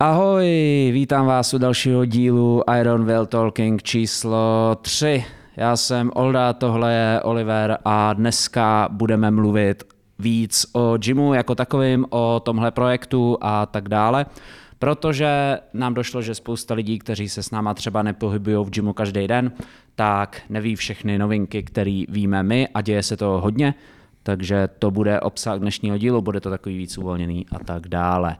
Ahoj, vítám vás u dalšího dílu Iron Will Talking číslo 3. Já jsem Olda, tohle je Oliver a dneska budeme mluvit víc o gymu jako takovým, o tomhle projektu a tak dále. Protože nám došlo, že spousta lidí, kteří se s náma třeba nepohybují v gymu každý den, tak neví všechny novinky, které víme my a děje se to hodně, takže to bude obsah dnešního dílu, bude to takový víc uvolněný a tak dále.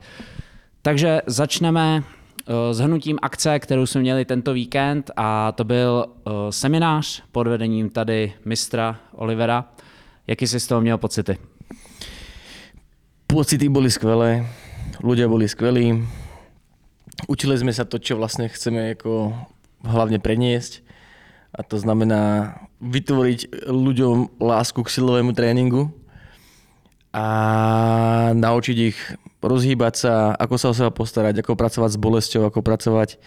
Takže začneme eh, s hnutím akce, kterou jsme měli tento víkend a to byl eh, seminář pod vedením tady mistra Olivera. Jaký jsi z toho měl pocity? Pocity boli skvelé, ľudia boli skvelí. Učili sme sa to, čo vlastne chceme ako hlavne preniesť. A to znamená vytvoriť ľuďom lásku k silovému tréningu a naučiť ich rozhýbať sa, ako sa o seba postarať, ako pracovať s bolesťou, ako pracovať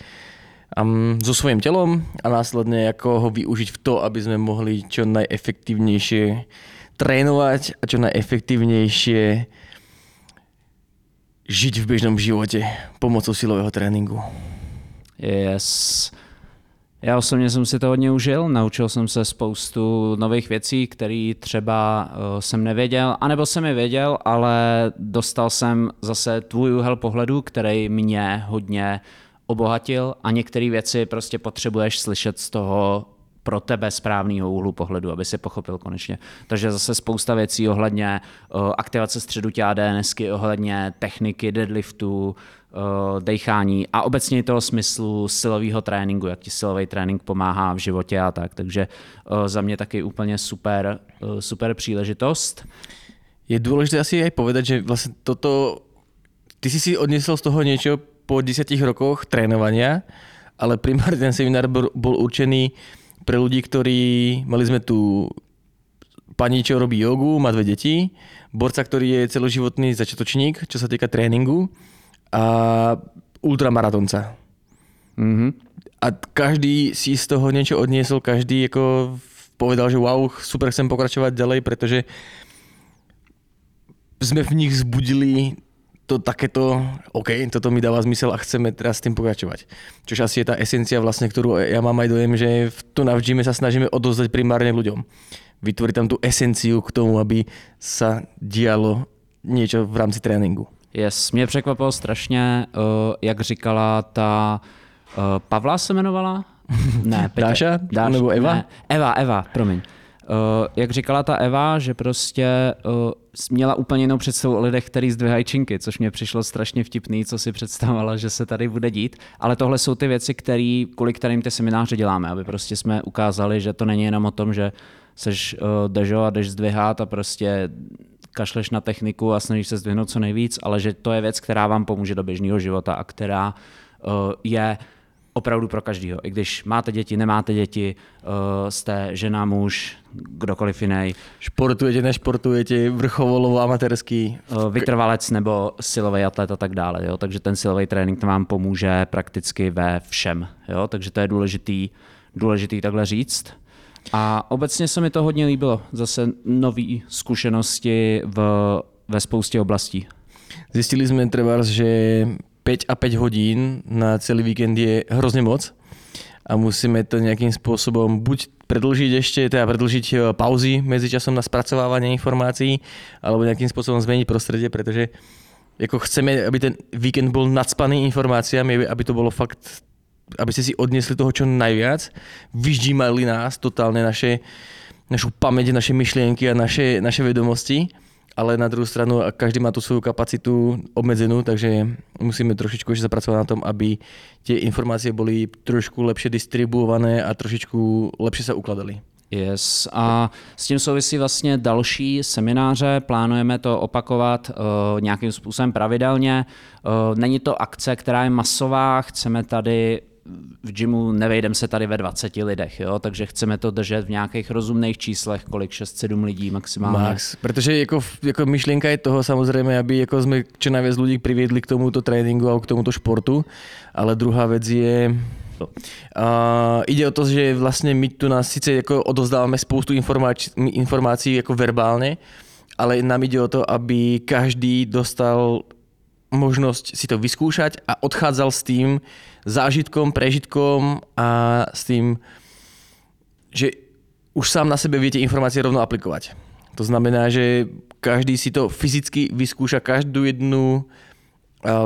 um, so svojím telom a následne ako ho využiť v to, aby sme mohli čo najefektívnejšie trénovať a čo najefektívnejšie žiť v bežnom živote pomocou silového tréninku. Yes. Já osobně jsem si to hodně užil, naučil jsem se spoustu nových věcí, které třeba uh, jsem nevěděl, anebo jsem je věděl, ale dostal jsem zase tvůj úhel pohledu, který mě hodně obohatil a některé věci prostě potřebuješ slyšet z toho pro tebe správného úhlu pohledu, aby si pochopil konečně. Takže zase spousta věcí ohledně uh, aktivace středu těla DNSky, ohledně techniky deadliftu, dechání a obecně toho smyslu silového tréninku, jak ti silový trénink pomáhá v životě a tak. Takže uh, za mě taky úplně super, uh, super příležitost. Je důležité asi aj povedať, že vlastně toto, ty si si odnesl z toho něco po desiatich rokoch trénovania, ale primárne ten seminár bol určený pre ľudí, ktorí, mali sme tu pani, čo robí jogu, má dve deti, borca, ktorý je celoživotný začiatočník, čo sa týka tréninku a ultramaratonca. Mm-hmm. A každý si z toho niečo odniesol, každý jako povedal, že wow, super, chcem pokračovať ďalej, pretože sme v nich zbudili to takéto, OK, toto mi dáva zmysel a chceme teraz s tým pokračovať. Čož asi je tá esencia vlastne, ktorú ja mám aj dojem, že v tu na v sa snažíme odozdať primárne ľuďom. Vytvoriť tam tú esenciu k tomu, aby sa dialo niečo v rámci tréninku. Yes, mě překvapilo strašně, uh, jak říkala ta uh, Pavla se jmenovala? Ne, Petr. Dáša? Dáš, Nebo Eva? Ne, Eva, Eva, promiň. Uh, jak říkala ta Eva, že prostě uh, měla úplně jinou představu o lidech, který zdvihají činky, což mě přišlo strašně vtipný, co si představovala, že se tady bude dít. Ale tohle jsou ty věci, který, kvůli kterým ty semináře děláme, aby prostě jsme ukázali, že to není jenom o tom, že seš uh, dežo a jdeš zdvihat a prostě kašleš na techniku a snažíš se zdvihnout co nejvíc, ale že to je věc, která vám pomůže do běžného života a která uh, je opravdu pro každého. I když máte děti, nemáte děti, uh, jste žena, muž, kdokoliv jiný. Športujete, nešportujete, vrchovolovo, amatérský. Uh, vytrvalec nebo silový atlet a tak dále. Jo? Takže ten silový trénink vám pomůže prakticky ve všem. Jo? Takže to je důležitý, důležitý takhle říct. A obecně se mi to hodně líbilo. Zase nové zkušenosti v, ve spoustě oblastí. Zjistili jsme třeba, že 5 a 5 hodín na celý víkend je hrozně moc a musíme to nějakým způsobem buď predlžiť ešte, teda predlžiť eh, pauzy medzi časom na spracovávanie informácií, alebo nejakým spôsobom zmeniť prostredie, pretože jako chceme, aby ten víkend bol nadspaný informáciami, aby to bolo fakt, aby ste si odnesli toho čo najviac, vyždímali nás totálne naše, našu pamäť, naše myšlienky a naše, naše vedomosti ale na druhou stranu každý má tu svoju kapacitu obmedzenú, takže musíme trošičku ještě zapracovat na tom, aby tie informácie boli trošku lepšie distribuované a trošičku lepšie sa ukladali. Yes. A s tím souvisí vlastně další semináře. Plánujeme to opakovat uh, nějakým způsobem pravidelně. Uh, není to akce, která je masová. Chceme tady v gymu nevejdeme se tady ve 20 lidech, jo? takže chceme to držet v nějakých rozumných číslech, kolik 6-7 lidí maximálně. Max, protože jako, jako myšlenka je toho samozřejmě, aby jako jsme čo najviac lidí přivedli k tomuto tréninku a k tomuto športu, ale druhá věc je, Uh, ide o to, že vlastně my tu nás sice jako odozdáváme spoustu informací, informací jako verbálně, ale nám ide o to, aby každý dostal možnosť si to vyskúšať a odchádzal s tým zážitkom, prežitkom a s tým, že už sám na sebe viete informácie rovno aplikovať. To znamená, že každý si to fyzicky vyskúša každú jednu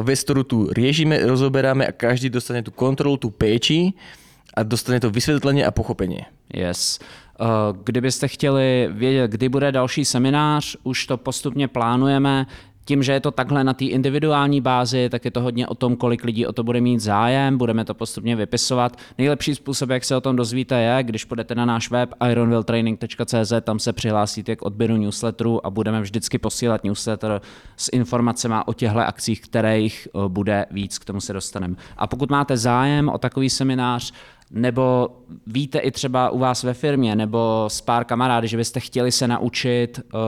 vec, ktorú tu riešime, rozoberáme a každý dostane tú kontrolu, tú péči a dostane to vysvětlení a pochopení. Yes. Kdybyste chtěli vědět, kdy bude další seminář, už to postupně plánujeme tím, že je to takhle na té individuální bázi, tak je to hodně o tom, kolik lidí o to bude mít zájem, budeme to postupně vypisovat. Nejlepší způsob, jak se o tom dozvíte, je, když půjdete na náš web ironwilltraining.cz, tam se přihlásíte k odběru newsletteru a budeme vždycky posílat newsletter s informacemi o těchto akcích, kterých eh, bude víc, k tomu se dostaneme. A pokud máte zájem o takový seminář, nebo víte i třeba u vás ve firmě, nebo s pár kamarády, že byste chtěli se naučit uh,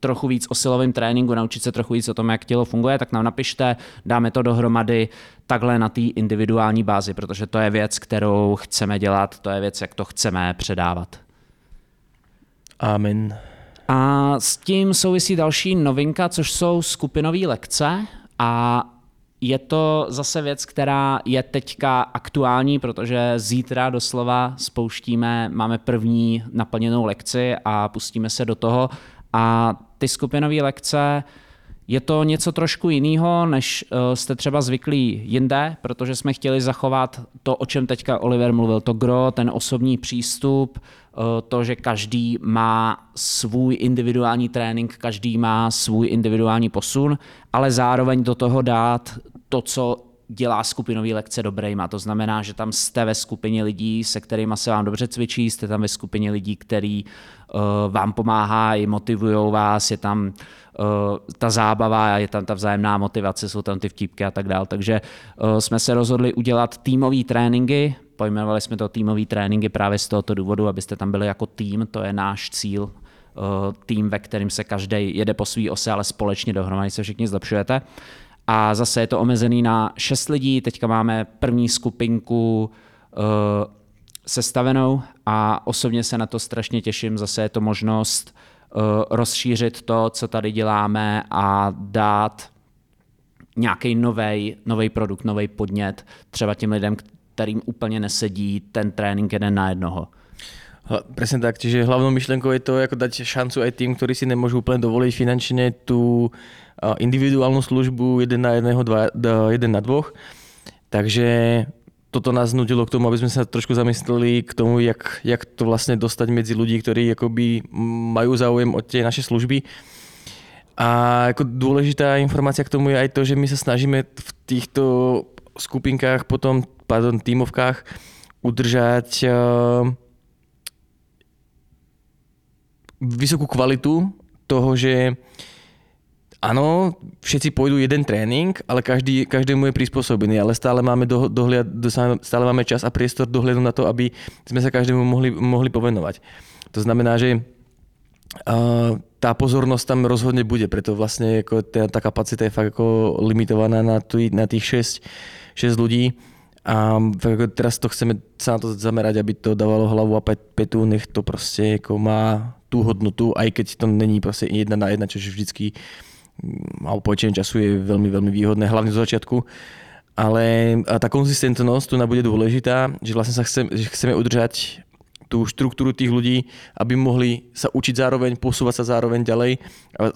trochu víc o silovém tréninku, naučit se trochu víc o tom, jak tělo funguje, tak nám napište, dáme to dohromady takhle na té individuální bázi, protože to je věc, kterou chceme dělat, to je věc, jak to chceme předávat. Amen. A s tím souvisí další novinka, což jsou skupinové lekce a je to zase věc, která je teďka aktuální, protože zítra doslova spouštíme, máme první naplněnou lekci a pustíme se do toho. A ty skupinové lekce je to něco trošku jiného, než eh, jste třeba zvyklí jinde, protože jsme chtěli zachovat to, o čem teďka Oliver mluvil, to gro, ten osobní přístup, eh, to, že každý má svůj individuální trénink, každý má svůj individuální posun, ale zároveň do toho dát to, co dělá skupinové lekce dobrýma. To znamená, že tam jste ve skupině lidí, se kterými se vám dobře cvičí, jste tam ve skupině lidí, který uh, vám pomáhají, motivují vás, je tam uh, ta zábava, je tam ta vzájemná motivace, jsou tam ty vtipky a tak dále. Takže uh, jsme se rozhodli udělat týmové tréninky, pojmenovali jsme to týmové tréninky právě z tohoto důvodu, abyste tam byli jako tým, to je náš cíl, tým, ve kterým se každý jede po svý ose, ale společně dohromady se všichni zlepšujete. A zase je to omezený na 6 lidí, teďka máme první skupinku uh, sestavenou a osobně se na to strašně těším. Zase je to možnost uh, rozšířit to, co tady děláme a dát nějaký nový produkt, nový podnět třeba těm lidem, kterým úplně nesedí ten trénink jeden na jednoho. Presne tak, čiže hlavnou myšlenkou je to, ako dať šancu aj tým, ktorí si nemôžu úplne dovoliť finančne tú individuálnu službu jeden na jedného, dva, jeden na dvoch. Takže toto nás nutilo k tomu, aby sme sa trošku zamysleli k tomu, jak, jak to vlastne dostať medzi ľudí, ktorí akoby majú záujem o tie naše služby. A jako dôležitá informácia k tomu je aj to, že my sa snažíme v týchto skupinkách, potom, pardon, týmovkách udržať uh, vysokú kvalitu toho, že Áno, všetci pôjdu jeden trénink, ale každý, každému je prispôsobený, ale stále máme, do, dohliad, stále máme čas a priestor dohľadu na to, aby sme sa každému mohli, mohli povenovať. To znamená, že uh, tá pozornosť tam rozhodne bude, preto vlastne ako tá, tá kapacita je fakt ako limitovaná na, tý, na tých 6, 6 ľudí. A teraz to chceme sa na to zamerať, aby to dávalo hlavu a petu, nech to proste ako má tú hodnotu, aj keď to není proste jedna na jedna, čo vždycky alebo počet času je veľmi, veľmi výhodné, hlavne zo začiatku. Ale tá konzistentnosť tu bude dôležitá, že vlastne sa chcem, že chceme udržať tú štruktúru tých ľudí, aby mohli sa učiť zároveň, posúvať sa zároveň ďalej. A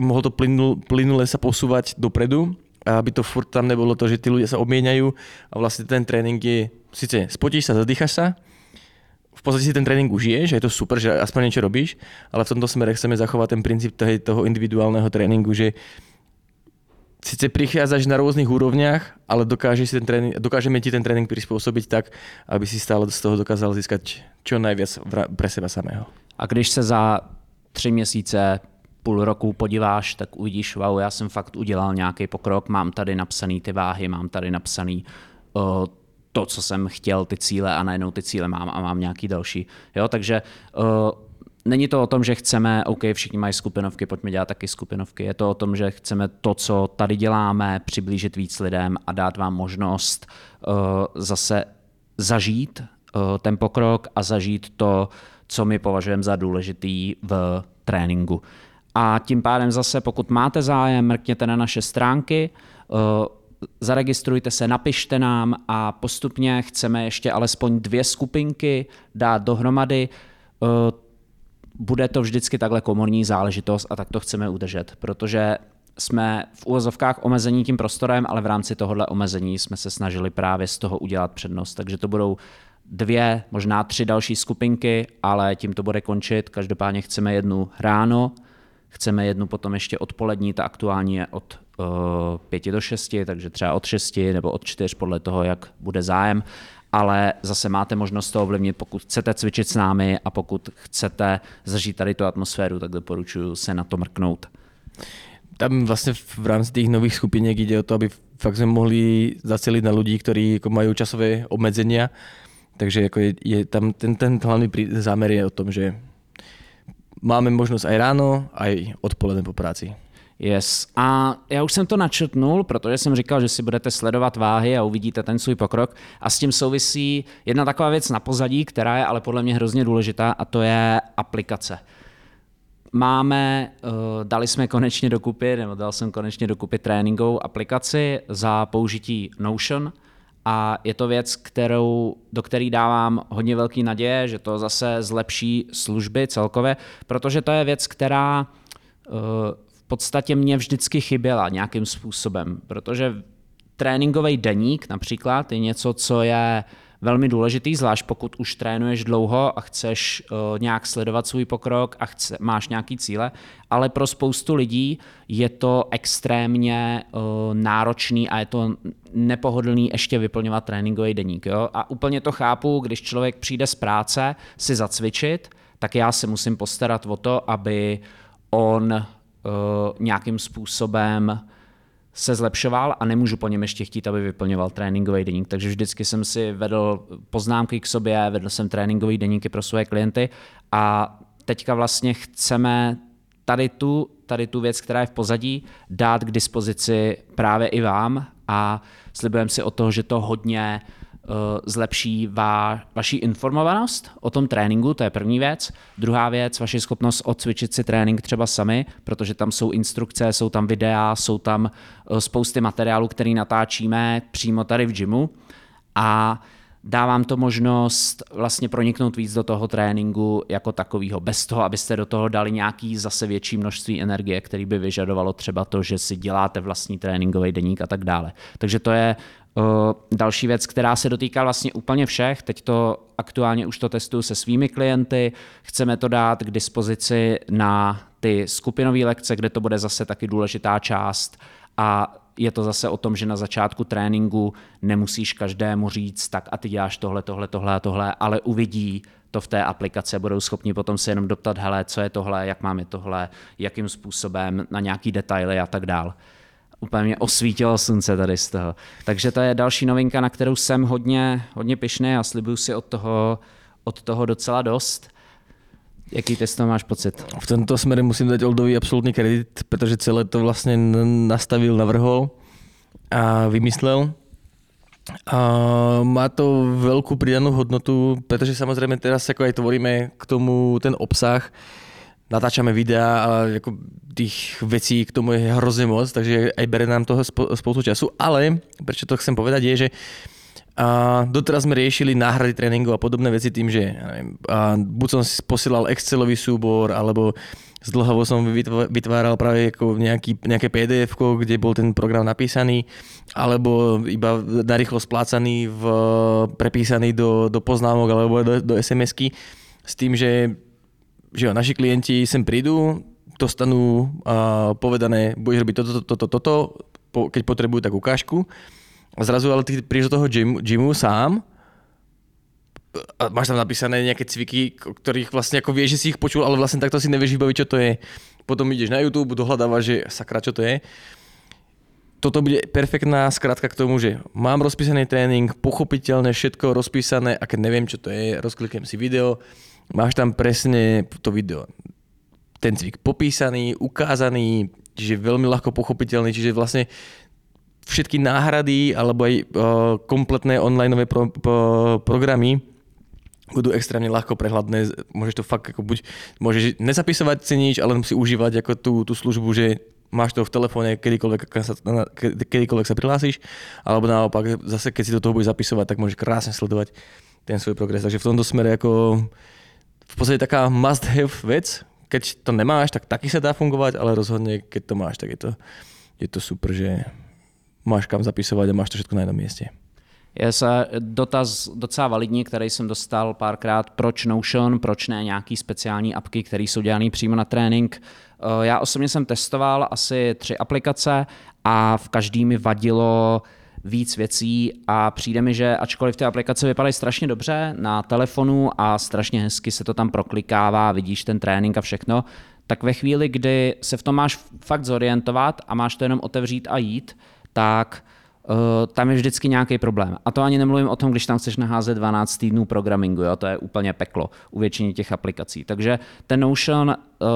mohlo to plynul, plynule sa posúvať dopredu, a aby to furt tam nebolo to, že tí ľudia sa obmieniajú a vlastne ten tréning je, síce spotíš sa, zadýchaš sa, v podstate si ten trénink užiješ, že je to super, že aspoň niečo robíš, ale v tomto smere chceme zachovať ten princíp toho individuálneho tréninku, že sice prichádzaš na rôznych úrovniach, ale dokáže si ten tréning, dokážeme ti ten trénink prispôsobiť tak, aby si stále z toho dokázal získať čo najviac pre seba samého. A když se za tři měsíce, půl roku podíváš, tak uvidíš, wow, já jsem fakt udělal nějaký pokrok, mám tady napsaný ty váhy, mám tady napsaný uh, to, co jsem chtěl, ty cíle a najednou ty cíle mám a mám nějaký další. Jo, takže uh, není to o tom, že chceme, OK, všichni mají skupinovky, pojďme dělat taky skupinovky. Je to o tom, že chceme to, co tady děláme, přiblížit víc lidem a dát vám možnost uh, zase zažít uh, ten pokrok a zažít to, co my považujeme za důležitý v tréninku. a tím pádem zase, pokud máte zájem, mrkněte na naše stránky, eh, zaregistrujte se, napište nám a postupně chceme ještě alespoň dvě skupinky dát dohromady. Eh, bude to vždycky takhle komorní záležitost a tak to chceme udržet, protože jsme v úvozovkách omezení tím prostorem, ale v rámci tohohle omezení jsme se snažili právě z toho udělat přednost. Takže to budou dvě, možná tři další skupinky, ale tím to bude končit. Každopádně chceme jednu ráno, chceme jednu potom ještě odpolední, ta aktuální je od uh, pěti do šesti, takže třeba od šesti nebo od čtyř podle toho, jak bude zájem ale zase máte možnost to ovlivnit, pokud chcete cvičit s námi a pokud chcete zažít tady tu atmosféru, tak doporučuji se na to mrknout. Tam vlastně v rámci těch nových skupinek jde o to, aby fakt jsme mohli zacelit na lidi, kteří jako mají časové obmedzenia. Takže jako je, je tam ten, ten hlavní zámer je o tom, že máme možnost aj ráno, aj odpoledne po práci. Yes. A já už jsem to načrtnul, protože jsem říkal, že si budete sledovat váhy a uvidíte ten svůj pokrok. A s tím souvisí jedna taková věc na pozadí, která je ale podle mě hrozně důležitá, a to je aplikace. Máme, eh, dali jsme konečně dokupy, nebo dal jsem konečně dokupy tréninkovou aplikaci za použití Notion a je to věc, kterou, do které dávám hodně velký naděje, že to zase zlepší služby celkově, protože to je věc, která eh, podstatě mě vždycky chyběla nějakým způsobem, protože tréninkový deník například je něco, co je velmi důležitý, zvlášť pokud už trénuješ dlouho a chceš uh, nějak sledovat svůj pokrok a chce, máš nějaký cíle, ale pro spoustu lidí je to extrémně uh, náročný a je to nepohodlný ještě vyplňovat tréninkový deník. Jo? A úplně to chápu, když člověk přijde z práce si zacvičit, tak já se musím postarat o to, aby on uh, nějakým způsobem se zlepšoval a nemůžu po něm ještě chtít, aby vyplňoval tréninkový deník. Takže vždycky jsem si vedl poznámky k sobě, vedl jsem tréninkový deníky pro své klienty a teďka vlastně chceme tady tu, tady tu věc, která je v pozadí, dát k dispozici právě i vám a slibujeme si o toho, že to hodně uh, zlepší va, vaši informovanost o tom tréninku, to je první věc. Druhá věc, vaši schopnost odcvičit si trénink třeba sami, protože tam jsou instrukce, jsou tam videa, jsou tam eh, spousty materiálů, který natáčíme přímo tady v gymu. A dávám to možnost vlastně proniknout víc do toho tréninku jako takového, bez toho, abyste do toho dali nějaký zase větší množství energie, který by vyžadovalo třeba to, že si děláte vlastní tréninkový deník a tak dále. Takže to je Další věc, která se dotýká vlastně úplně všech, teď to aktuálně už to testuju se svými klienty, chceme to dát k dispozici na ty skupinové lekce, kde to bude zase taky důležitá část a je to zase o tom, že na začátku tréninku nemusíš každému říct, tak a ty děláš tohle, tohle, tohle a tohle, ale uvidí to v té aplikaci budou schopni potom se jenom doptat, hele, co je tohle, jak máme tohle, jakým způsobem, na nějaký detaily a tak dále úplně mě osvítilo slunce tady z toho. Takže to je další novinka, na kterou jsem hodně, hodně pišný a slibuju si od toho, od toho docela dost. Jaký z toho máš pocit? V tomto směru musím dát Oldovi absolutní kredit, protože celé to vlastně nastavil, navrhol a vymyslel. A má to velkou přidanou hodnotu, protože samozřejmě teraz jako aj tvoríme k tomu ten obsah, natáčame videa a jako tých vecí k tomu je hrozně moc, takže aj bere nám toho spoustu času, ale prečo to chcem povedať je, že a doteraz sme riešili náhrady tréningov a podobné veci tým, že ja neviem, a buď som si posielal Excelový súbor, alebo zdlhavo som vytváral práve ako nejaký, nejaké pdf kde bol ten program napísaný, alebo iba narýchlo splácaný, v, prepísaný do, do poznámok alebo do, do SMS-ky s tým, že že jo, naši klienti sem prídu, dostanú uh, povedané, budeš robiť toto, toto, toto, toto, po, keď potrebujú tak ukážku. A zrazu ale ty prídeš do toho gymu, gymu sám a máš tam napísané nejaké cviky, ktorých vlastne ako vieš, že si ich počul, ale vlastne takto si nevieš vybaviť, čo to je. Potom ideš na YouTube, dohľadávaš, že sakra, čo to je. Toto bude perfektná skratka k tomu, že mám rozpísaný trénink, pochopiteľne všetko rozpísané a keď neviem, čo to je, rozkliknem si video, máš tam presne to video, ten cvik popísaný, ukázaný, čiže veľmi ľahko pochopiteľný, čiže vlastne všetky náhrady alebo aj uh, kompletné online pro, pro, programy budú extrémne ľahko prehľadné, môžeš to fakt ako buď, môžeš nezapisovať si nič, ale si užívať ako tú, tú službu, že máš to v telefóne kedykoľvek kedykoľvek sa prihlásíš, alebo naopak zase keď si do toho budeš zapisovať, tak môžeš krásne sledovať ten svoj progres. Takže v tomto smere ako v podstate taká must have vec, keď to nemáš, tak taky sa dá fungovať, ale rozhodne keď to máš, tak je to, je to super, že máš kam zapisovať a máš to všetko na jednom mieste. Je se dotaz docela validní, který jsem dostal párkrát, proč Notion, proč ne nějaký speciální apky, které jsou dělané přímo na trénink. Eh, já osobně jsem testoval asi tři aplikace a v každý mi vadilo víc věcí a přijde mi, že ačkoliv ty aplikace vypadají strašně dobře na telefonu a strašně hezky se to tam proklikává, vidíš ten trénink a všechno, tak ve chvíli, kdy se v tom máš fakt zorientovat a máš to jenom otevřít a jít, tak uh, tam je vždycky nějaký problém. A to ani nemluvím o tom, když tam chceš naházet 12 týdnů programingu, jo? to je úplně peklo u většiny těch aplikací. Takže ten Notion uh,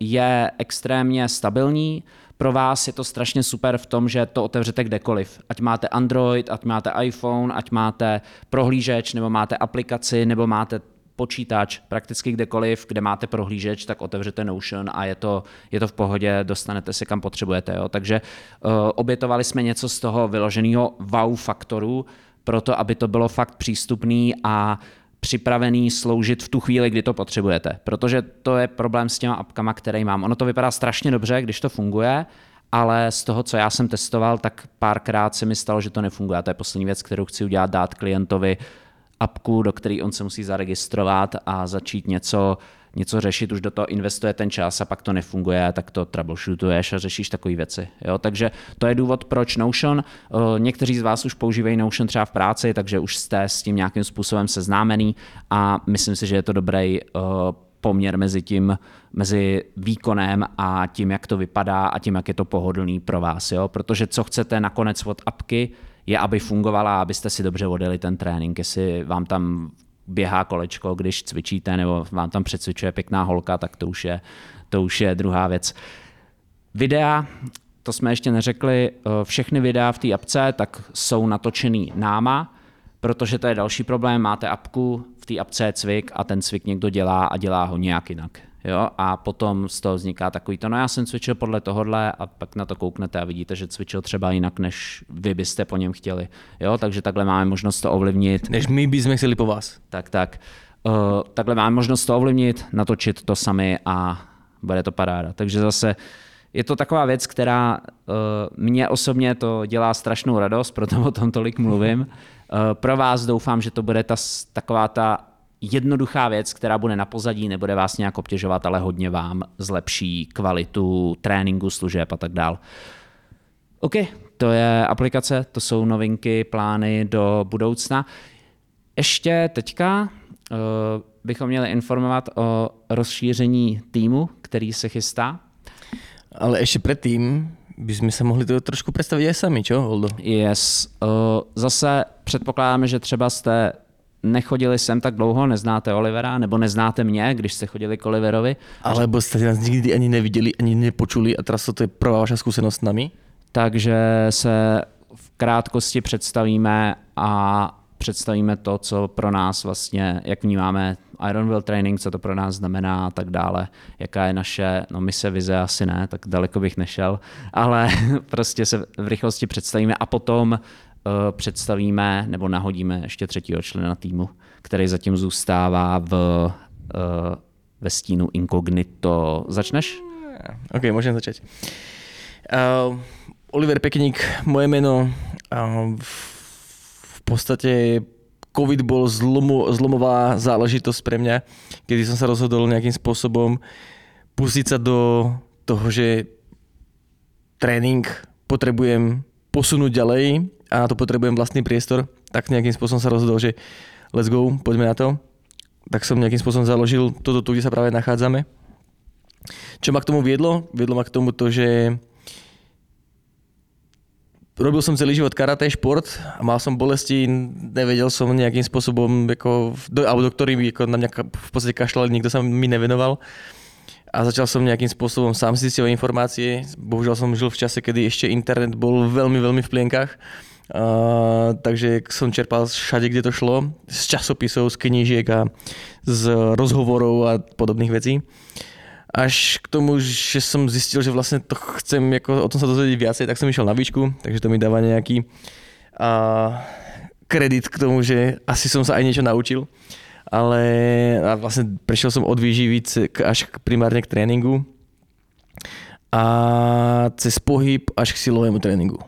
je extrémně stabilní, pro vás je to strašně super v tom, že to otevřete kdekoliv. Ať máte Android, ať máte iPhone, ať máte prohlížeč, nebo máte aplikaci, nebo máte počítač, prakticky kdekoliv, kde máte prohlížeč, tak otevřete Notion a je to, je to v pohodě, dostanete se kam potřebujete. Jo. Takže uh, obětovali jsme něco z toho vyloženého wow faktoru, proto aby to bylo fakt přístupný a připravený sloužit v tu chvíli, kdy to potřebujete. Protože to je problém s těma apkama, které mám. Ono to vypadá strašně dobře, když to funguje, ale z toho, co já jsem testoval, tak párkrát se mi stalo, že to nefunguje. A to je poslední věc, kterou chci udělat, dát klientovi apku, do které on se musí zaregistrovat a začít něco, něco řešit, už do toho investuje ten čas a pak to nefunguje, tak to troubleshootuješ a řešíš takové věci. Jo? Takže to je důvod, proč Notion. Někteří z vás už používají Notion třeba v práci, takže už jste s tím nějakým způsobem seznámený a myslím si, že je to dobrý poměr mezi tím, mezi výkonem a tím, jak to vypadá a tím, jak je to pohodlný pro vás. Jo? Protože co chcete nakonec od apky, je, aby fungovala, abyste si dobře vodili ten trénink, jestli vám tam běhá kolečko, když cvičíte, nebo vám tam přecvičuje pěkná holka, tak to už je, to už je druhá věc. Videa, to jsme ještě neřekli, eh, všechny videa v té apce tak jsou natočený náma, protože to je další problém, máte apku, v té apce je cvik a ten cvik někdo dělá a dělá ho nějak jinak jo, a potom z toho vzniká takový to, no já jsem cvičil podle tohohle a pak na to kouknete a vidíte, že cvičil třeba jinak, než vy byste po něm chtěli, jo, takže takhle máme možnost to ovlivnit. Než my bychom chtěli po vás. Tak, tak. Uh, takhle máme možnost to ovlivnit, natočit to sami a bude to paráda. Takže zase je to taková věc, která uh, mě osobně to dělá strašnou radost, proto o tom tolik mluvím. Uh, pro vás doufám, že to bude ta, taková ta jednoduchá věc, která bude na pozadí, nebude vás nějak obtěžovat, ale hodně vám zlepší kvalitu tréninku, služeb a tak dál. OK, to je aplikace, to jsou novinky, plány do budoucna. Ještě teďka uh, bychom měli informovat o rozšíření týmu, který se chystá. Ale ještě předtím bychom se mohli to trošku představit i sami, čo, Holdo? Yes. Uh, zase předpokládáme, že třeba jste nechodili sem tak dlouho, neznáte Olivera, nebo neznáte mě, když jste chodili k Oliverovi. Alebo jste nás nikdy ani neviděli, ani nepočuli a teraz to je prvá vaša zkušenost s nami? Takže se v krátkosti představíme a představíme to, co pro nás vlastně, jak vnímáme Iron Will Training, co to pro nás znamená a tak dále, jaká je naše, no mise, vize asi ne, tak daleko bych nešel, ale prostě se v rychlosti představíme a potom představíme nebo nahodíme ještě třetího člena týmu, který zatím zůstává v, eh, ve stínu inkognito. Začneš? OK, můžeme začít. Uh, Oliver Pekník, moje jméno. Uh, v podstatě COVID bol zlomu, zlomová záležitosť pre mňa, kedy som sa rozhodol nejakým spôsobom pustiť sa do toho, že tréning potrebujem posunúť ďalej a na to potrebujem vlastný priestor, tak nejakým spôsobom sa rozhodol, že let's go, poďme na to. Tak som nejakým spôsobom založil toto tu, kde sa práve nachádzame. Čo ma k tomu viedlo? Viedlo ma k tomu to, že robil som celý život karate, šport a mal som bolesti, nevedel som nejakým spôsobom, ako, do, alebo doktori ako na mňa v podstate kašľali, nikto sa mi nevenoval a začal som nejakým spôsobom sám zistiť informácie. Bohužiaľ som žil v čase, kedy ešte internet bol veľmi, veľmi v plienkach Uh, takže som čerpal všade, kde to šlo, z časopisov, z knížiek a z rozhovorov a podobných vecí. Až k tomu, že som zistil, že vlastne to chcem jako o tom sa dozvedieť viacej, tak som išiel na výšku, takže to mi dáva nejaký uh, kredit k tomu, že asi som sa aj niečo naučil. Ale a vlastne prešiel som od výživy až primárne k tréningu a cez pohyb až k silovému tréningu.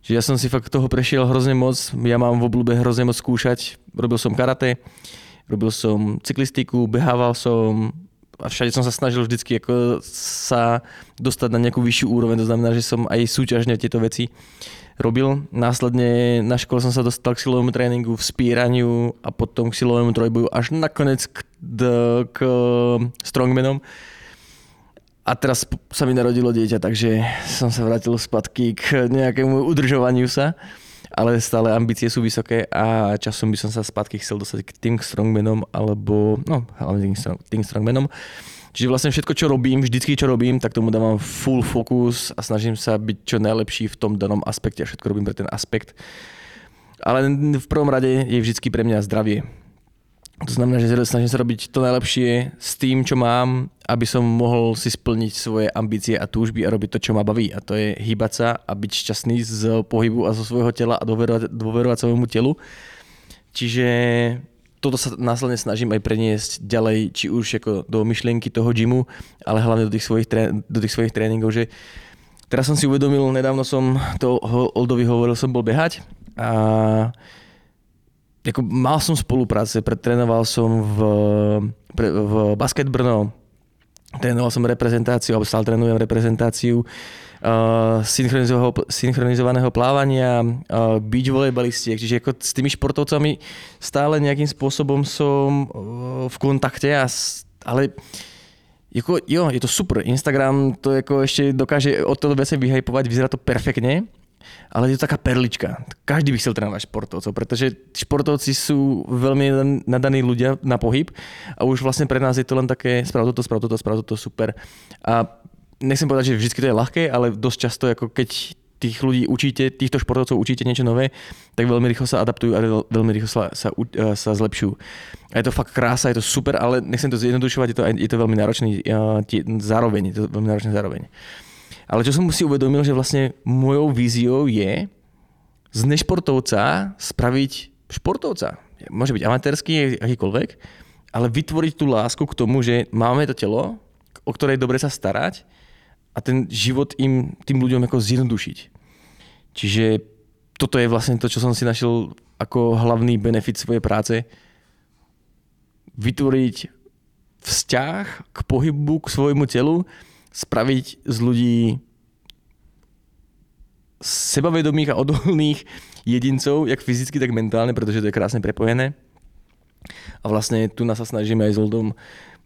Čiže ja som si fakt toho prešiel hrozne moc. Ja mám v oblúbe hrozne moc skúšať. Robil som karate, robil som cyklistiku, behával som a všade som sa snažil vždycky ako sa dostať na nejakú vyššiu úroveň. To znamená, že som aj súťažne tieto veci robil. Následne na škole som sa dostal k silovému tréningu, v spíraniu a potom k silovému trojboju až nakoniec k, k strongmanom a teraz sa mi narodilo dieťa, takže som sa vrátil spadky k nejakému udržovaniu sa, ale stále ambície sú vysoké a časom by som sa spadky chcel dostať k tým strongmanom alebo, no hlavne tým, strong, tým strongmanom. Čiže vlastne všetko, čo robím, vždycky, čo robím, tak tomu dávam full fokus a snažím sa byť čo najlepší v tom danom aspekte a všetko robím pre ten aspekt. Ale v prvom rade je vždycky pre mňa zdravie. To znamená, že snažím sa robiť to najlepšie s tým, čo mám, aby som mohol si splniť svoje ambície a túžby a robiť to, čo ma baví. A to je hýbať sa a byť šťastný z pohybu a zo svojho tela a dôverovať, dôverovať svojmu telu. Čiže toto sa následne snažím aj preniesť ďalej, či už ako do myšlienky toho gymu, ale hlavne do tých svojich, do tých svojich tréningov, že teraz som si uvedomil, nedávno som to Oldovi hovoril, som bol behať a jako mal som spolupráce, pretrénoval som v, v Basket Brno, trénoval som reprezentáciu, alebo stále trénujem reprezentáciu uh, synchronizovaného plávania, uh, beach volejbalistiek, čiže ako s tými športovcami stále nejakým spôsobom som uh, v kontakte, a, ale jako, jo, je to super. Instagram to jako ešte dokáže od toho veci vyhypovať, vyzerá to perfektne, ale je to taká perlička. Každý by chcel trénovať športovcov, pretože športovci sú veľmi nadaní ľudia na pohyb a už vlastne pre nás je to len také sprav toto, sprav toto, sprav toto, super. A nechcem povedať, že vždy to je ľahké, ale dosť často, ako keď tých ľudí učíte, týchto športovcov učíte niečo nové, tak veľmi rýchlo sa adaptujú a veľmi rýchlo sa, sa, sa zlepšujú. A je to fakt krása, je to super, ale nechcem to zjednodušovať, je to, je to veľmi náročný zároveň, je to veľmi náročné zároveň. Ale čo som si uvedomil, že vlastne mojou víziou je z nešportovca spraviť športovca. Môže byť amatérský, akýkoľvek, ale vytvoriť tú lásku k tomu, že máme to telo, o ktoré je dobre sa starať a ten život im, tým ľuďom ako zjednodušiť. Čiže toto je vlastne to, čo som si našiel ako hlavný benefit svojej práce. Vytvoriť vzťah k pohybu, k svojmu telu, spraviť z ľudí sebavedomých a odolných jedincov, jak fyzicky, tak mentálne, pretože to je krásne prepojené. A vlastne tu nás snažíme aj s Oldom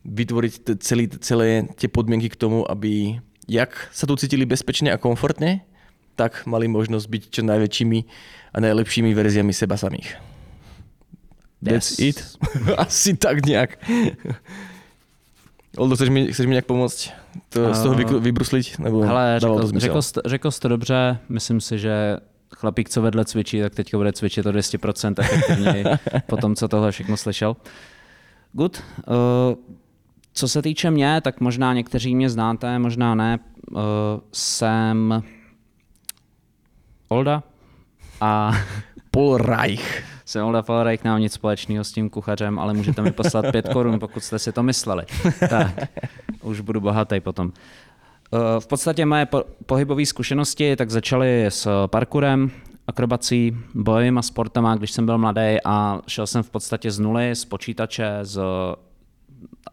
vytvoriť celý, celé tie podmienky k tomu, aby jak sa tu cítili bezpečne a komfortne, tak mali možnosť byť čo najväčšími a najlepšími verziami seba samých. That's yes. it. Asi tak nejak. Oldo, chceš mi, chceš mi nějak pomoct to, z toho vybruslit? Nebo Hele, řekl, to řekl, jsi, řekl jsi to dobře, myslím si, že chlapík, co vedle cvičí, tak teďka bude cvičit o 200% efektivněji po tom, co tohle všechno slyšel. Good. Uh, co se týče mě, tak možná někteří mě znáte, možná ne. Uh, jsem Olda a Paul Reich. Jsem Olda Falrajk, nemám nic společného s tím kuchařem, ale můžete mi poslat pět korun, pokud jste si to mysleli. Tak, už budu bohatý potom. Eh, v podstatě moje pohybové zkušenosti tak začaly s parkurem, akrobací, bojem a sportama, když jsem byl mladý a šel jsem v podstatě z nuly, z počítače, z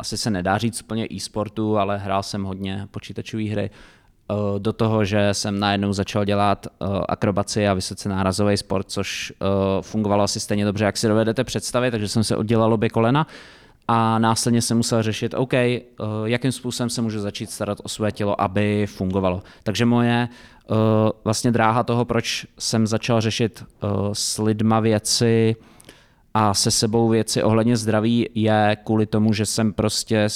asi se nedá říct úplně e-sportu, ale hrál jsem hodně počítačové hry, Eh, do toho, že jsem najednou začal dělat eh, akrobaci a vysoce nárazový sport, což eh, fungovalo asi stejně dobře, jak si dovedete představit, takže jsem se oddělal obě kolena a následně jsem musel řešit, OK, jakým způsobem se můžu začít starat o své tělo, aby fungovalo. Takže moje vlastně dráha toho, proč jsem začal řešit s lidma věci a se sebou věci ohledně zdraví, je kvůli tomu, že jsem prostě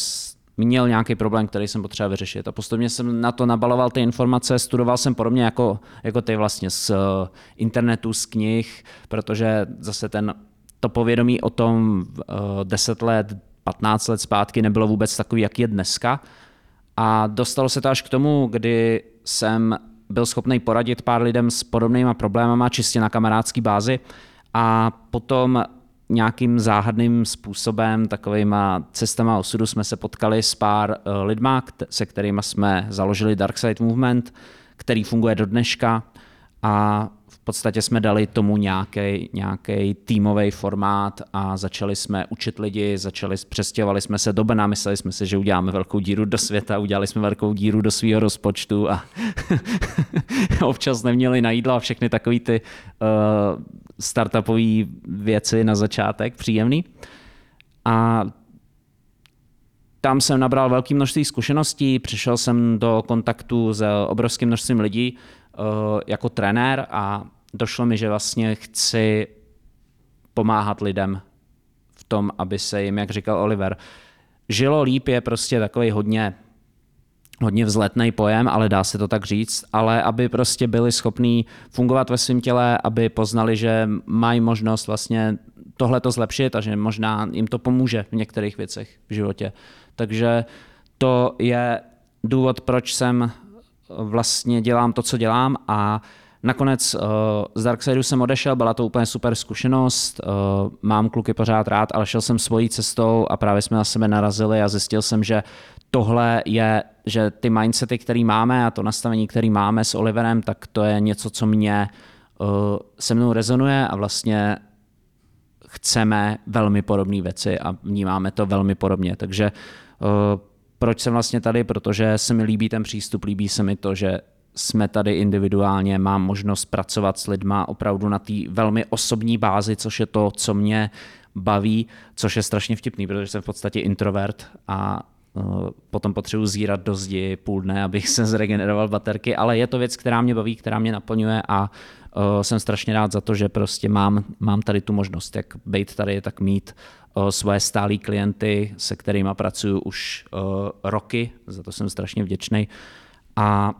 měl nějaký problém, který jsem potřeboval vyřešit. A postupně jsem na to nabaloval ty informace, studoval jsem podobně jako, jako ty vlastně z eh, internetu, z knih, protože zase ten, to povědomí o tom uh, 10 let, 15 let zpátky nebylo vůbec takový, jak je dneska. A dostalo se to až k tomu, kdy jsem byl schopný poradit pár lidem s podobnými problémama čistě na kamarádské bázi a potom nějakým záhadným způsobem, takovýma cestama osudu jsme se potkali s pár uh, lidma, se kterými jsme založili Dark Side Movement, který funguje do dneška a v podstatě jsme dali tomu nějaký nějaký týmový formát a začali jsme učit lidi, začali, přestěhovali jsme se do Bena, mysleli jsme si, že uděláme velkou díru do světa, udělali jsme velkou díru do svého rozpočtu a občas neměli na jídlo a všechny takové ty uh, startupové věci na začátek, příjemný. A tam jsem nabral velké množství zkušeností, přišel jsem do kontaktu s obrovským množstvím lidí uh, jako trenér a došlo mi, že vlastně chci pomáhat lidem v tom, aby se jim, jak říkal Oliver, žilo líp je prostě takový hodně hodně vzletný pojem, ale dá se to tak říct, ale aby prostě byli schopní fungovat ve svém těle, aby poznali, že mají možnost vlastně tohle to zlepšit a že možná jim to pomůže v některých věcech v životě. Takže to je důvod, proč jsem vlastně dělám to, co dělám a Nakonec uh, z Darksidu jsem odešel, byla to úplně super zkušenost, uh, mám kluky pořád rád, ale šel jsem svojí cestou a právě jsme na sebe narazili a zjistil jsem, že tohle je, že ty mindsety, které máme a to nastavení, které máme s Oliverem, tak to je něco, co mě uh, se mnou rezonuje a vlastně chceme velmi podobné věci a vnímáme to velmi podobně. Takže uh, proč jsem vlastně tady? Protože se mi líbí ten přístup, líbí se mi to, že jsme tady individuálně, mám možnost pracovat s lidma opravdu na té velmi osobní bázi, což je to, co mě baví, což je strašně vtipný, protože jsem v podstatě introvert a potom potřebuji zírat do zdi půl dne, abych se zregeneroval baterky, ale je to věc, která mě baví, která mě naplňuje a uh, jsem strašně rád za to, že prostě mám, mám tady tu možnost, jak být tady, tak mít uh, svoje stálí klienty, se kterými pracuji už roky, za to jsem strašně vděčný. A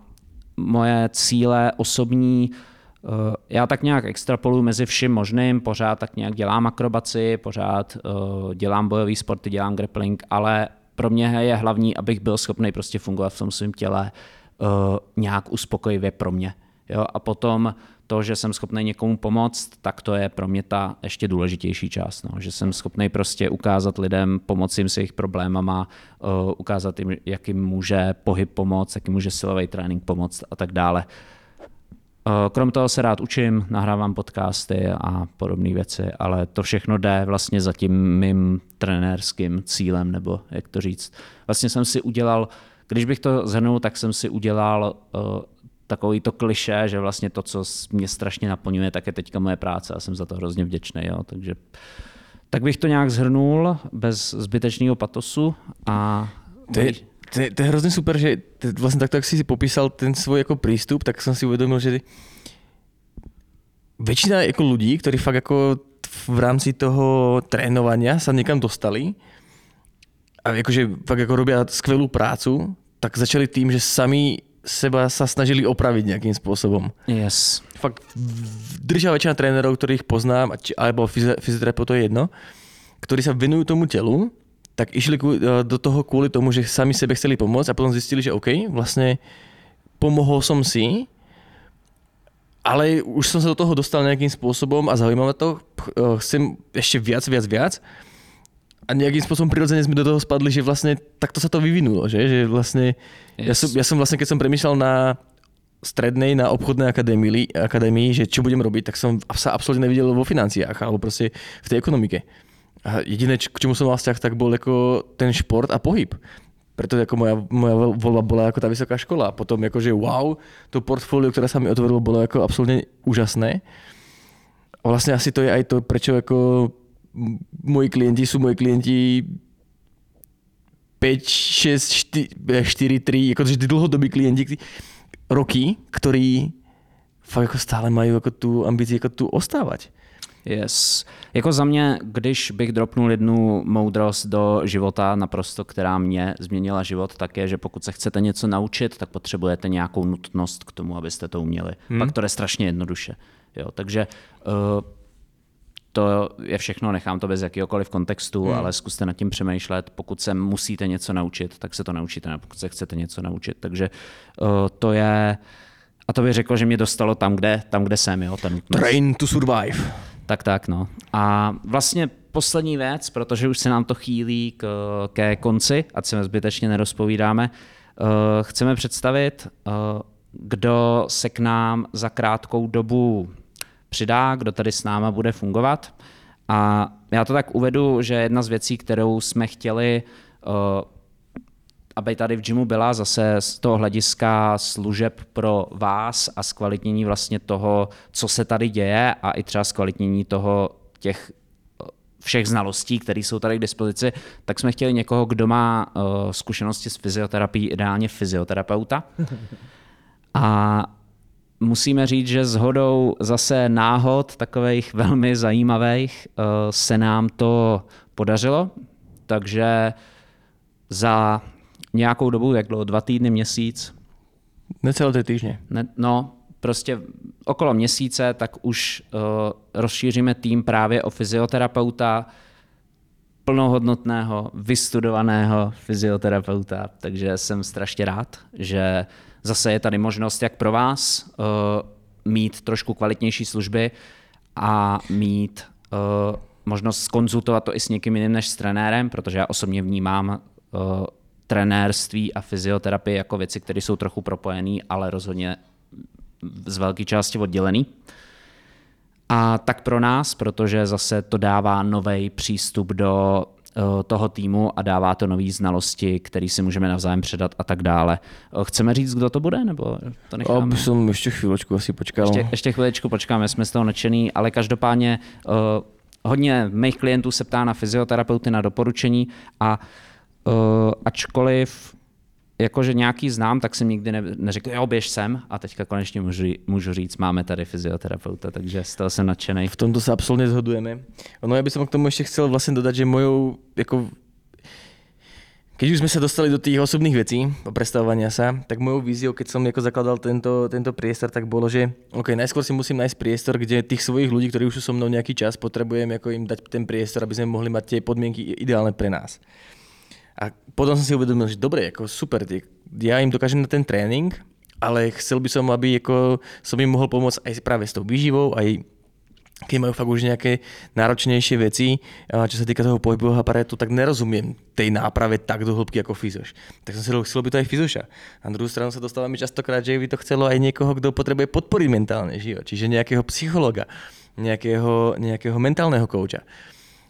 moje cíle osobní, eh, já tak nějak extrapoluji mezi vším možným, pořád tak nějak dělám akrobaci, pořád eh, dělám bojové sporty, dělám grappling, ale pro mě je hlavní, abych byl schopný prostě fungovat v tom svém těle eh, nějak uspokojivě pro mě. Jo? A potom to, že jsem schopný někomu pomoct, tak to je pro mě ta ještě důležitější část. No. Že jsem schopný prostě ukázat lidem, pomoci jim s jejich problémama, uh, ukázat jim, jak jim může pohyb pomoct, jak jim může silový trénink pomoct a tak dále. Uh, krom toho se rád učím, nahrávám podcasty a podobné věci, ale to všechno jde vlastně za tím mým trenérským cílem, nebo jak to říct. Vlastně jsem si udělal, když bych to zhrnul, tak jsem si udělal uh, takový to kliše, že vlastně to, co mě strašně naplňuje, tak je teďka moje práce a jsem za to hrozně vděčný. Jo? Takže tak bych to nějak zhrnul bez zbytečného patosu a... Je, to, je, to je hrozně super, že vlastně takto, jak jsi popísal ten svůj jako přístup, tak jsem si uvědomil, že většina jako lidí, kteří fakt jako v rámci toho trénovania sa někam dostali a jakože fakt jako robí skvělou prácu, tak začali tým, že sami seba sa snažili opraviť nejakým spôsobom. Yes. Fakt držia väčšina trénerov, ktorých poznám, alebo fyzioterapeutov to je jedno, ktorí sa venujú tomu telu, tak išli e, do toho kvôli tomu, že sami sebe chceli pomôcť a potom zistili, že OK, vlastne pomohol som si, ale už som sa do toho dostal nejakým spôsobom a zaujímavé to, e, chcem ešte viac, viac, viac a nejakým spôsobom prirodzene sme do toho spadli, že vlastne takto sa to vyvinulo, že, že vlastne yes. ja, som, ja som vlastne, keď som premýšľal na strednej, na obchodnej akadémii, akadémii, že čo budem robiť, tak som sa absolútne nevidel vo financiách alebo proste v tej ekonomike. Jediné, k čemu som mal vzťah, tak bol ako ten šport a pohyb. Preto ako moja, moja voľba bola ako tá vysoká škola. Potom akože wow, to portfólio, ktoré sa mi otvorilo, bolo ako absolútne úžasné. A vlastne asi to je aj to, prečo ako moji klienti sú moji klienti 5, 6, 4, 4 3, akože tí dlhodobí klienti, roky, ktorí fakt jako stále mají jako tu ambici jako tu ostávat. Yes. Jako za mě, když bych dropnul jednu moudrost do života naprosto, která mě změnila život, tak je, že pokud se chcete něco naučit, tak potřebujete nějakou nutnost k tomu, abyste to uměli. Hmm. Pak to jde strašně jednoduše. Jo, takže uh, to je všechno, nechám to bez jakýkoliv kontextu, hmm. ale zkuste nad tím přemýšlet. Pokud se musíte něco naučit, tak se to naučíte, ne pokud se chcete něco naučit. Takže uh, to je, a to bych řekl, že mě dostalo tam, kde, tam, kde jsem, jo, ten. Train to survive. Tak, tak, no. A vlastně poslední věc, protože už se nám to chýlí k, ke konci, ať se zbytečně nerozpovídáme, uh, chceme představit, uh, kdo se k nám za krátkou dobu přidá, kdo tady s náma bude fungovat. A já to tak uvedu, že jedna z věcí, kterou jsme chtěli, uh, aby tady v gymu byla zase z toho hlediska služeb pro vás a zkvalitnění vlastně toho, co se tady děje a i třeba zkvalitnění toho těch všech znalostí, které jsou tady k dispozici, tak jsme chtěli někoho, kdo má uh, zkušenosti s fyzioterapií, ideálně fyzioterapeuta. A musíme říct, že s hodou zase náhod, takových velmi zajímavých, uh, se nám to podařilo. Takže za nějakou dobu, jak dlouho, dva týdny, měsíc? Necelé ty týdny. Ne, no, prostě okolo měsíce, tak už uh, rozšíříme tým právě o fyzioterapeuta, plnohodnotného, vystudovaného fyzioterapeuta, takže jsem strašně rád, že zase je tady možnost jak pro vás uh, mít trošku kvalitnější služby a mít uh, možnost konzultovat to i s někým jiným než s trenérem, protože já osobně vnímám uh, trenérství a fyzioterapii jako věci, které jsou trochu propojené, ale rozhodně z velké části oddělený. A tak pro nás, protože zase to dává nový přístup do eh, toho týmu a dává to nové znalosti, které si můžeme navzájem předat a tak dále. Eh, chceme říct, kdo to bude, nebo to necháme? Já jsem ještě chvíličku asi počkal. Ještě, ještě chvíličku počkáme, jsme z toho nadšený, ale každopádně uh, hodně mých klientů se ptá na fyzioterapeuty, na doporučení a uh, Uh, ačkoliv jakože nějaký znám, tak jsem nikdy ne, neřekl, jo, běž sem a teďka konečně můžu, můžu říct, máme tady fyzioterapeuta, takže z toho jsem nadšený. V tomto se absolutně zhodujeme. No já bych k tomu ještě chcel vlastně dodat, že mojou, jako Keď už sme sa dostali do tých osobných vecí, o predstavovania sa, tak mojou víziou, keď som jako zakladal tento, tento priestor, tak bolo, že OK, najskôr si musím nájsť priestor, kde tých svojich ľudí, ktorí už sú so mnou nejaký čas, potrebujem jako im dať ten priestor, aby sme mohli mať tie podmienky ideálne pre nás. A potom som si uvedomil, že dobre, ako super, ja im dokážem na ten trénink, ale chcel by som, aby ako som im mohol pomôcť aj práve s tou výživou, aj keď majú fakt už nejaké náročnejšie veci, čo sa týka toho pohybového aparátu, tak nerozumiem tej náprave tak do hĺbky ako fyzoš. Tak som si chcel by to aj fyzoša. Na druhou stranu sa dostávame častokrát, že by to chcelo aj niekoho, kto potrebuje podporiť mentálne, že jo? čiže nejakého psychologa, nejakého, nejakého mentálneho kouča.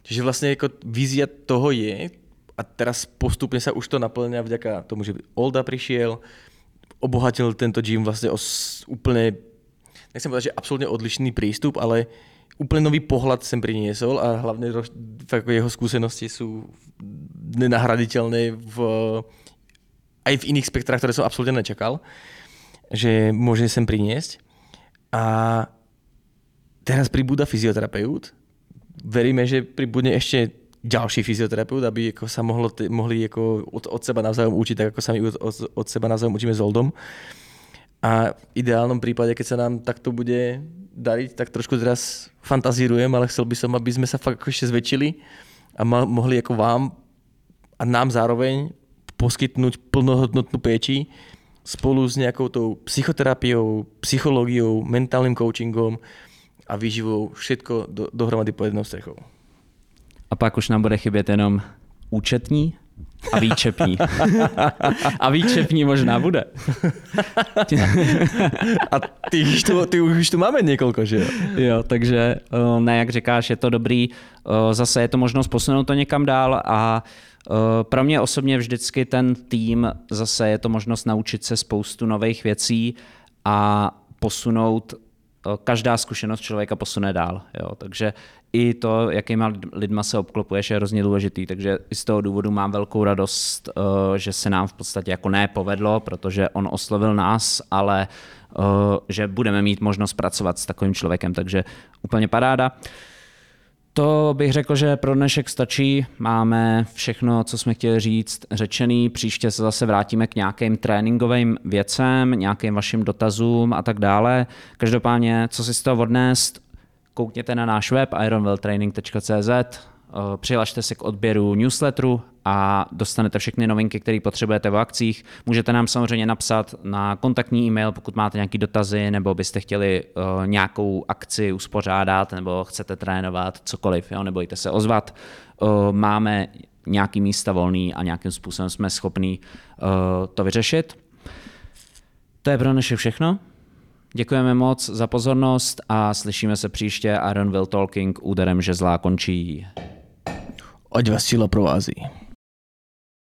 Čiže vlastne ako vízia toho je, a teraz postupne sa už to naplňa vďaka tomu, že Olda prišiel, obohatil tento gym vlastne o úplne, nechcem povedať, že absolútne odlišný prístup, ale úplne nový pohľad sem priniesol a hlavne ako jeho skúsenosti sú nenahraditeľné v, aj v iných spektrách, ktoré som absolútne nečakal, že môže sem priniesť. A teraz pribúda fyzioterapeut. Veríme, že pribudne ešte ďalší fyzioterapeut, aby jako sa mohlo, mohli jako od, od seba navzájom učiť, tak ako sa my od, od seba navzájom učíme s Oldom. A v ideálnom prípade, keď sa nám takto bude dariť, tak trošku teraz fantazírujem, ale chcel by som, aby sme sa fakt ešte zväčšili a mohli jako vám a nám zároveň poskytnúť plnohodnotnú péči spolu s nejakou tou psychoterapiou, psychológiou, mentálnym coachingom a výživou všetko do, dohromady pod jednou strechou a pak už nám bude chybět jenom účetní a výčepní. a výčepní možná bude. a ty už, tu, ty už tu máme několik, že jo? Jo, takže ne, jak říkáš, je to dobrý. Zase je to možnost posunout to někam dál a pro mě osobně vždycky ten tým, zase je to možnost naučit se spoustu nových věcí a posunout každá zkušenost člověka posune dál. Jo. Takže i to, jakýma lidma se obklopuješ, je hrozně důležitý. Takže i z toho důvodu mám velkou radost, že se nám v podstatě jako ne povedlo, protože on oslovil nás, ale že budeme mít možnost pracovat s takovým člověkem, takže úplně paráda. To bych řekl, že pro dnešek stačí. Máme všechno, co jsme chtěli říct, řečený. Příště se zase vrátíme k nějakým tréninkovým věcem, nějakým vašim dotazům a tak dále. Každopádně, co si z toho odnést, koukněte na náš web ironwelltraining.cz, přihlašte se k odběru newsletteru a dostanete všechny novinky, které potřebujete v akcích. Můžete nám samozřejmě napsat na kontaktní e-mail, pokud máte nějaké dotazy, nebo byste chtěli uh, nějakou akci uspořádat, nebo chcete trénovat, cokoliv, jo, nebojte se ozvat. Uh, máme nějaký místa volný a nějakým způsobem jsme schopní uh, to vyřešit. To je pro naše všechno. Děkujeme moc za pozornost a slyšíme se příště. Iron Will Talking úderem žezla končí. Ať vás síla provází.